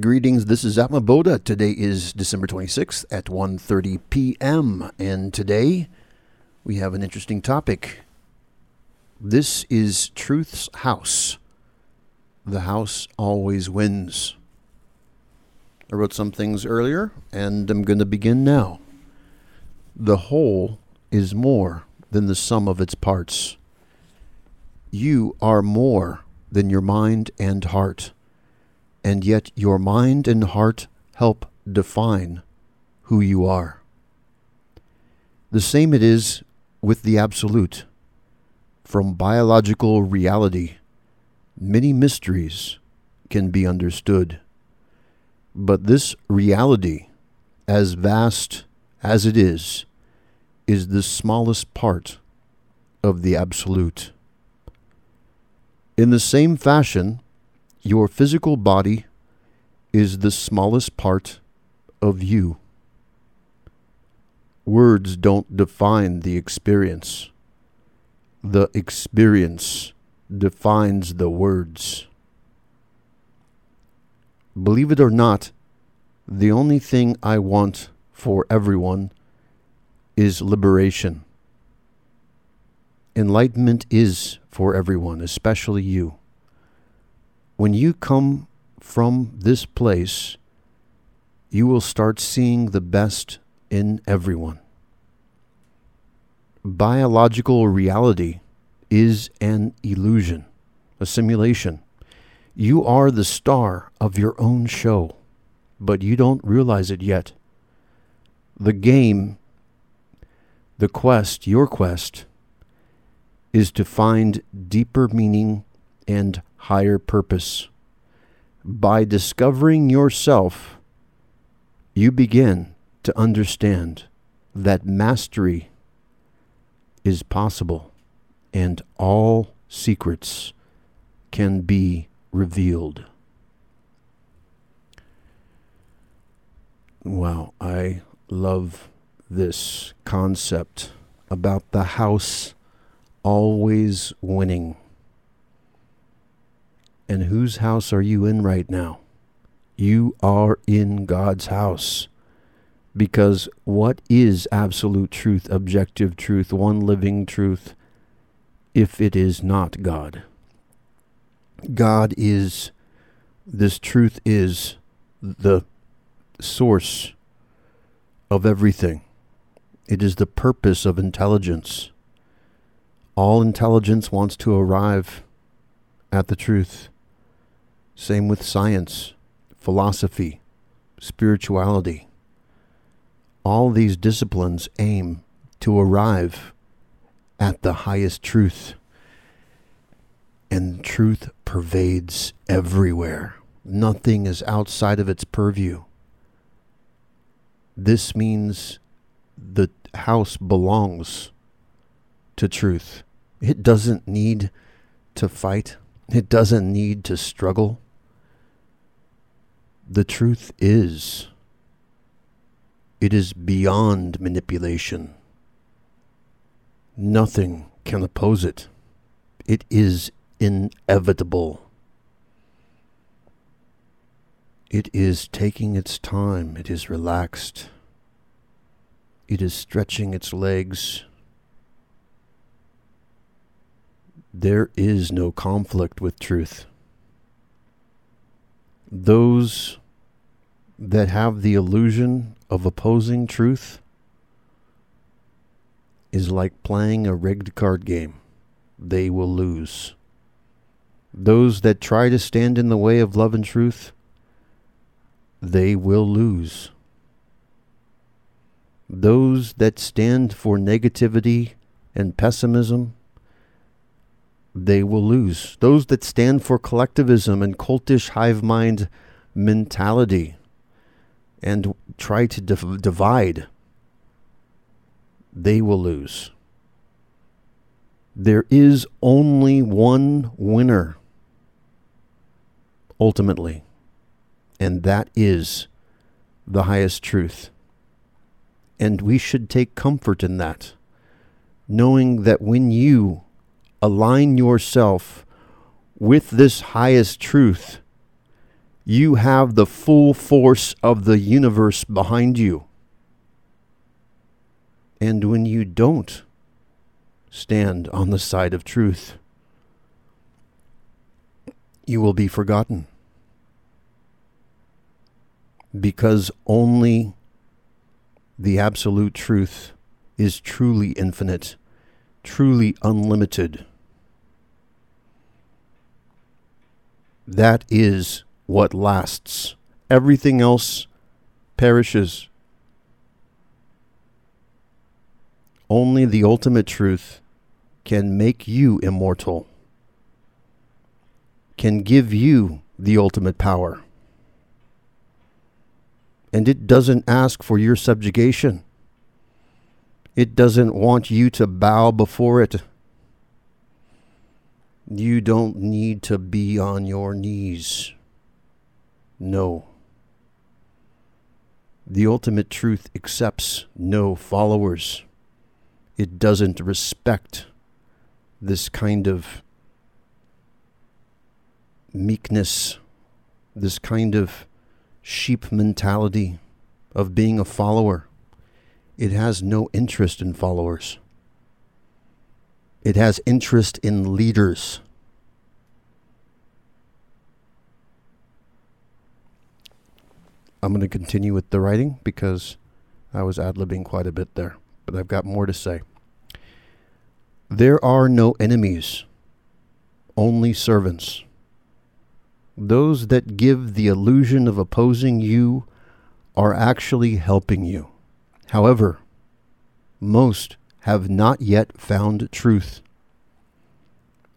Greetings, this is Atma Bodha. Today is December 26th at 1.30 p.m. And today we have an interesting topic. This is Truth's House. The house always wins. I wrote some things earlier, and I'm going to begin now. The whole is more than the sum of its parts. You are more than your mind and heart and yet your mind and heart help define who you are. The same it is with the Absolute. From biological reality, many mysteries can be understood. But this reality, as vast as it is, is the smallest part of the Absolute. In the same fashion, your physical body is the smallest part of you. Words don't define the experience. The experience defines the words. Believe it or not, the only thing I want for everyone is liberation. Enlightenment is for everyone, especially you when you come from this place, you will start seeing the best in everyone. Biological reality is an illusion, a simulation. You are the star of your own show, but you don't realize it yet. The game, the quest, your quest, is to find deeper meaning and higher purpose. By discovering yourself, you begin to understand that mastery is possible and all secrets can be revealed. Wow, I love this concept about the house always winning. And whose house are you in right now? You are in God's house. Because what is absolute truth, objective truth, one living truth, if it is not God? God is, this truth is the source of everything. It is the purpose of intelligence. All intelligence wants to arrive at the truth. Same with science, philosophy, spirituality. All these disciplines aim to arrive at the highest truth. And truth pervades everywhere. Nothing is outside of its purview. This means the house belongs to truth. It doesn't need to fight. It doesn't need to struggle. The truth is, it is beyond manipulation. Nothing can oppose it. It is inevitable. It is taking its time. It is relaxed. It is stretching its legs. There is no conflict with truth. Those that have the illusion of opposing truth is like playing a rigged card game. They will lose. Those that try to stand in the way of love and truth, they will lose. Those that stand for negativity and pessimism, they will lose. Those that stand for collectivism and cultish hive mind mentality and try to div- divide, they will lose. There is only one winner, ultimately, and that is the highest truth. And we should take comfort in that, knowing that when you align yourself with this highest truth, You have the full force of the universe behind you. And when you don't stand on the side of truth, you will be forgotten. Because only the absolute truth is truly infinite, truly unlimited. That is what lasts. Everything else perishes. Only the ultimate truth can make you immortal, can give you the ultimate power. And it doesn't ask for your subjugation. It doesn't want you to bow before it. You don't need to be on your knees. No. The ultimate truth accepts no followers. It doesn't respect this kind of meekness, this kind of sheep mentality of being a follower. It has no interest in followers. It has interest in leaders. I'm going to continue with the writing because I was ad libbing quite a bit there, but I've got more to say. There are no enemies, only servants. Those that give the illusion of opposing you are actually helping you. However, most have not yet found truth.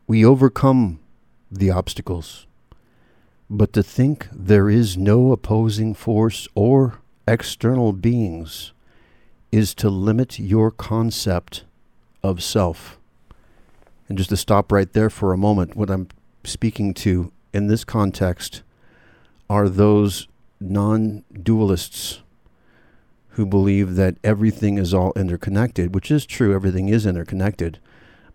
We overcome the obstacles, but to think there is no opposing force or external beings is to limit your concept of self. And just to stop right there for a moment, what I'm speaking to in this context are those non dualists who believe that everything is all interconnected, which is true, everything is interconnected,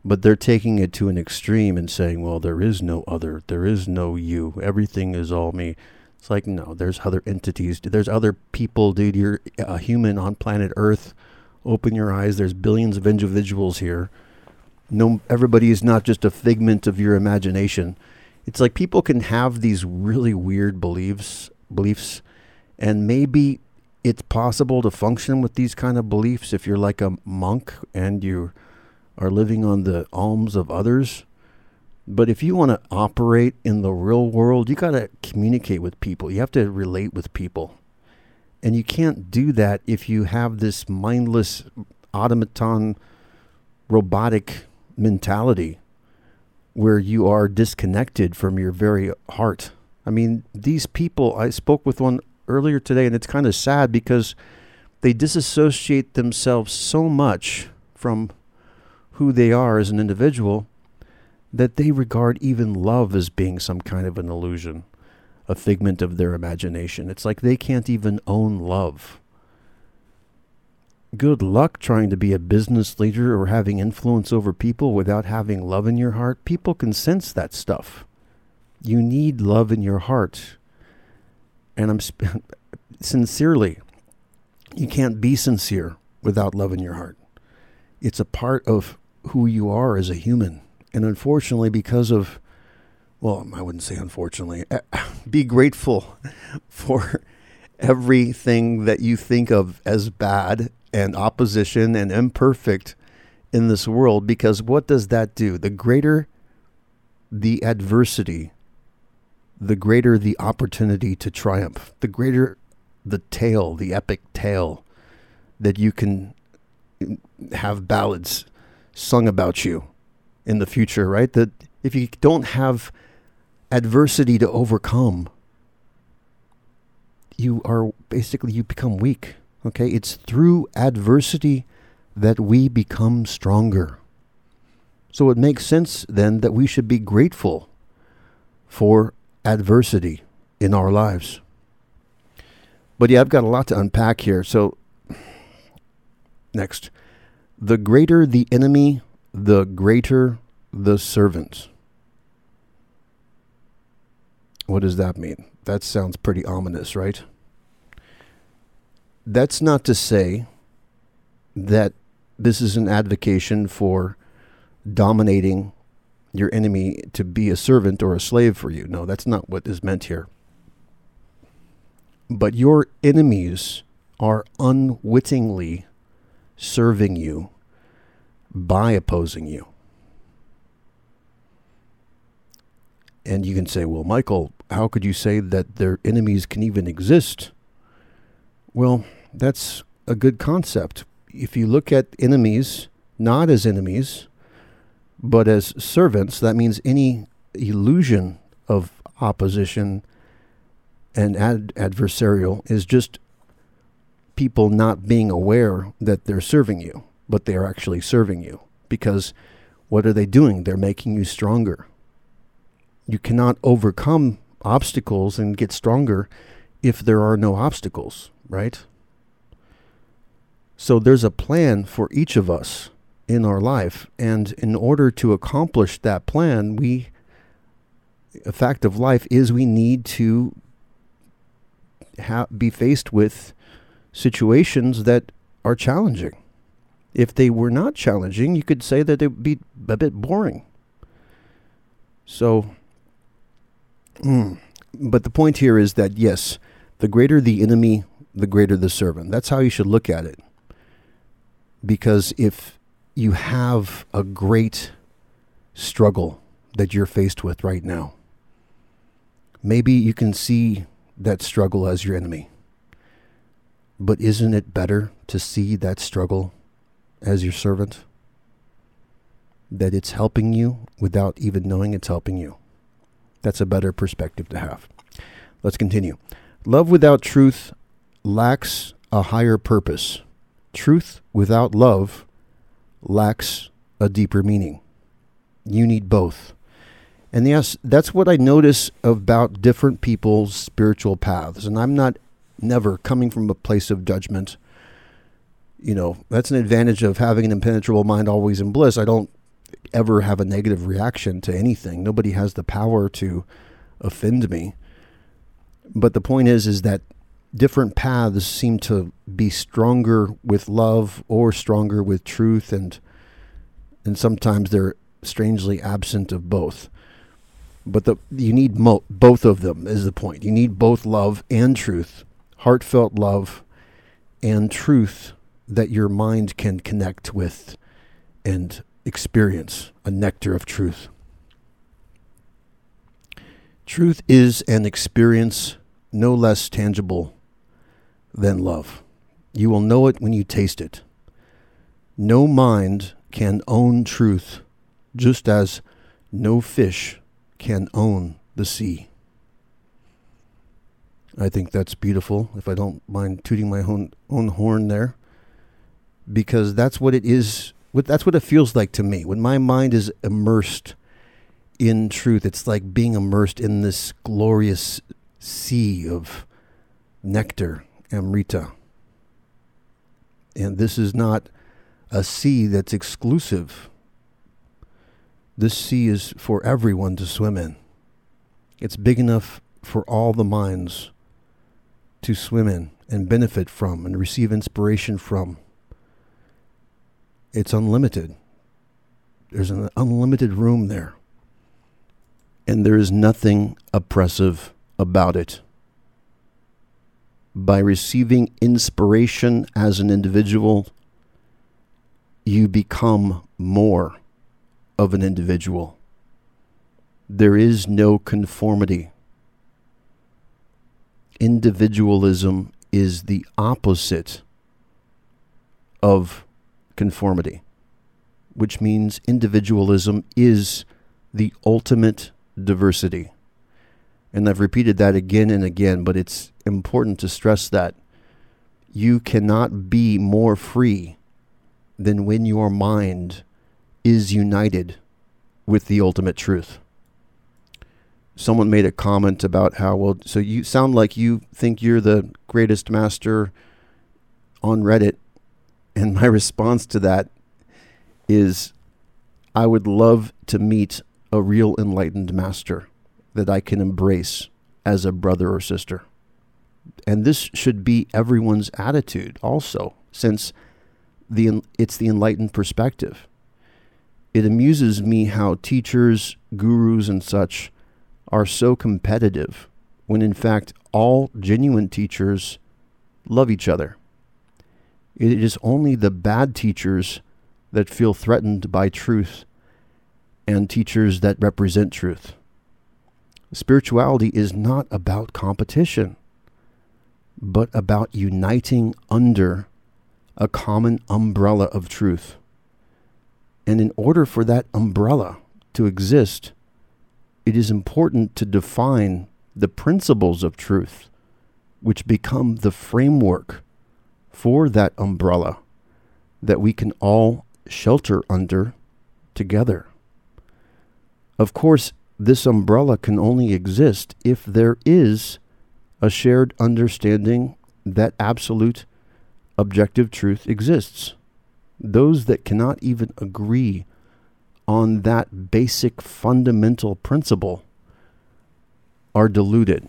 but they're taking it to an extreme and saying, well, there is no other, there is no you, everything is all me. It's like, no, there's other entities, there's other people, dude. You're a human on planet Earth. Open your eyes, there's billions of individuals here. No, everybody is not just a figment of your imagination. It's like people can have these really weird beliefs, beliefs, and maybe it's possible to function with these kind of beliefs if you're like a monk and you are living on the alms of others. But if you want to operate in the real world, you got to communicate with people. You have to relate with people. And you can't do that if you have this mindless automaton robotic mentality where you are disconnected from your very heart. I mean, these people, I spoke with one earlier today, and it's kind of sad because they disassociate themselves so much from who they are as an individual that they regard even love as being some kind of an illusion, a figment of their imagination. It's like they can't even own love. Good luck trying to be a business leader or having influence over people without having love in your heart. People can sense that stuff. You need love in your heart and I'm sp- sincerely, you can't be sincere without love in your heart. It's a part of who you are as a human. And unfortunately, because of, well, I wouldn't say unfortunately, eh, be grateful for everything that you think of as bad and opposition and imperfect in this world because what does that do? The greater the adversity the greater the opportunity to triumph, the greater the tale, the epic tale that you can have ballads sung about you in the future, right? That if you don't have adversity to overcome, you are basically you become weak. Okay? It's through adversity that we become stronger. So it makes sense then that we should be grateful for adversity in our lives. But yeah, I've got a lot to unpack here. So, next, the greater the enemy, the greater the servant. What does that mean? that sounds pretty ominous, right? That's not to say that this is an advocation for dominating your enemy to be a servant or a slave for you. No, that's not what is meant here. But your enemies are unwittingly serving you by opposing you. And you can say, well, Michael, how could you say that their enemies can even exist? Well, that's a good concept. If you look at enemies not as enemies, but as servants, that means any illusion of opposition and ad- adversarial is just people not being aware that they're serving you, but they are actually serving you. Because what are they doing? They're making you stronger. You cannot overcome obstacles and get stronger if there are no obstacles, right? So there's a plan for each of us in our life. And in order to accomplish that plan, we, a fact of life is we need to ha- be faced with situations that are challenging. If they were not challenging, you could say that they would be a bit boring. So, mm, but the point here is that yes, the greater the enemy, the greater the servant. That's how you should look at it. Because if you have a great struggle that you're faced with right now, maybe you can see that struggle as your enemy. But isn't it better to see that struggle as your servant? That it's helping you without even knowing it's helping you. That's a better perspective to have. Let's continue. Love without truth lacks a higher purpose. Truth without love lacks a deeper meaning. You need both. And yes, that's what I notice about different people's spiritual paths. And I'm not never coming from a place of judgment. You know, that's an advantage of having an impenetrable mind always in bliss. I don't ever have a negative reaction to anything. Nobody has the power to offend me. But the point is is that different paths seem to be stronger with love or stronger with truth and and sometimes they're strangely absent of both but the you need mo- both of them is the point you need both love and truth heartfelt love and truth that your mind can connect with and experience a nectar of truth truth is an experience no less tangible than love. You will know it when you taste it. No mind can own truth, just as no fish can own the sea. I think that's beautiful, if I don't mind tooting my own, own horn there, because that's what it is. That's what it feels like to me. When my mind is immersed in truth, it's like being immersed in this glorious sea of nectar Amrita. And this is not a sea that's exclusive. This sea is for everyone to swim in. It's big enough for all the minds to swim in and benefit from and receive inspiration from. It's unlimited. There's an unlimited room there. And there is nothing oppressive about it by receiving inspiration as an individual, you become more of an individual. There is no conformity. Individualism is the opposite of conformity, which means individualism is the ultimate diversity. And I've repeated that again and again, but it's important to stress that you cannot be more free than when your mind is united with the ultimate truth. Someone made a comment about how, well, so you sound like you think you're the greatest master on Reddit. And my response to that is I would love to meet a real enlightened master that I can embrace as a brother or sister. And this should be everyone's attitude also, since the it's the enlightened perspective. It amuses me how teachers, gurus, and such are so competitive when in fact all genuine teachers love each other. It is only the bad teachers that feel threatened by truth and teachers that represent truth. Spirituality is not about competition, but about uniting under a common umbrella of truth. And in order for that umbrella to exist, it is important to define the principles of truth, which become the framework for that umbrella that we can all shelter under together. Of course, this umbrella can only exist if there is a shared understanding that absolute objective truth exists. Those that cannot even agree on that basic fundamental principle are deluded.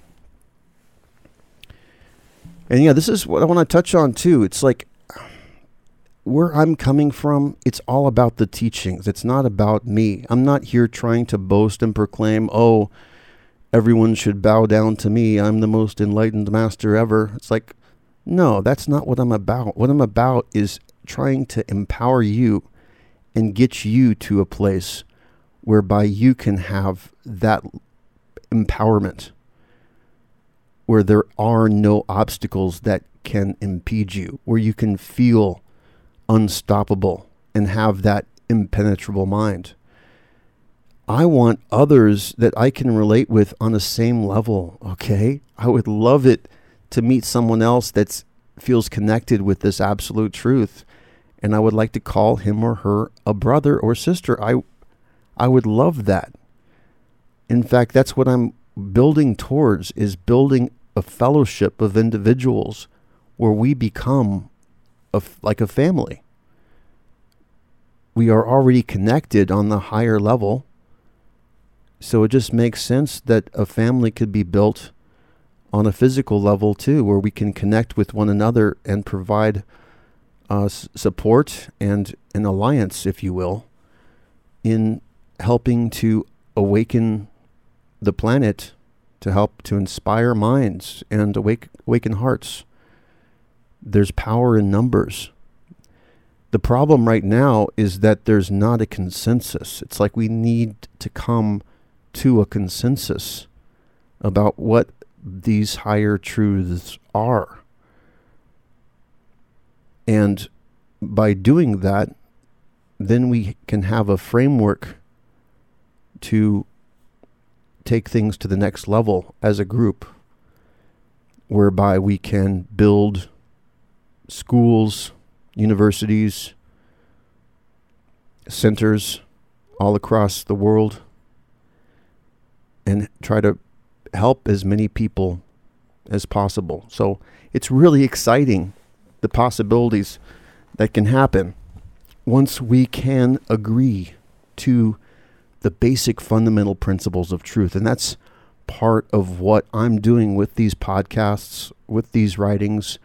And yeah, this is what I want to touch on too. It's like where I'm coming from, it's all about the teachings. It's not about me. I'm not here trying to boast and proclaim, oh, everyone should bow down to me. I'm the most enlightened master ever. It's like, no, that's not what I'm about. What I'm about is trying to empower you and get you to a place whereby you can have that empowerment, where there are no obstacles that can impede you, where you can feel unstoppable and have that impenetrable mind. I want others that I can relate with on the same level, okay? I would love it to meet someone else that feels connected with this absolute truth and I would like to call him or her a brother or sister. I I would love that. In fact, that's what I'm building towards is building a fellowship of individuals where we become a, like a family. We are already connected on the higher level. So it just makes sense that a family could be built on a physical level too, where we can connect with one another and provide uh, support and an alliance, if you will, in helping to awaken the planet, to help to inspire minds and awake, awaken hearts. There's power in numbers. The problem right now is that there's not a consensus. It's like we need to come to a consensus about what these higher truths are. And by doing that, then we can have a framework to take things to the next level as a group, whereby we can build schools, universities, centers all across the world, and try to help as many people as possible. So it's really exciting the possibilities that can happen once we can agree to the basic fundamental principles of truth. And that's part of what I'm doing with these podcasts, with these writings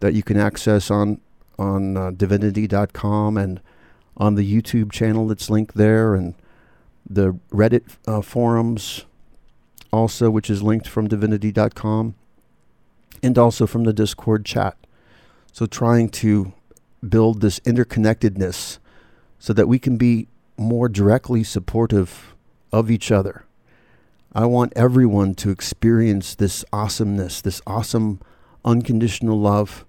that you can access on on uh, divinity.com and on the YouTube channel that's linked there and the Reddit uh, forums also which is linked from divinity.com and also from the Discord chat. So trying to build this interconnectedness so that we can be more directly supportive of each other. I want everyone to experience this awesomeness, this awesome unconditional love,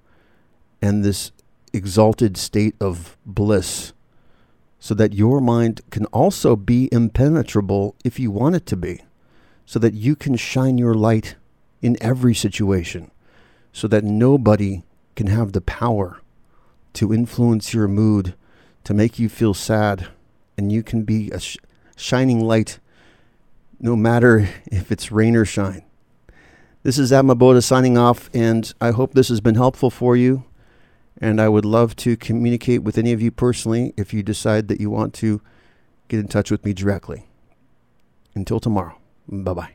and this exalted state of bliss, so that your mind can also be impenetrable if you want it to be, so that you can shine your light in every situation, so that nobody can have the power to influence your mood, to make you feel sad, and you can be a sh- shining light no matter if it's rain or shine. This is Atma Bodha signing off, and I hope this has been helpful for you. And I would love to communicate with any of you personally if you decide that you want to get in touch with me directly. Until tomorrow, bye bye.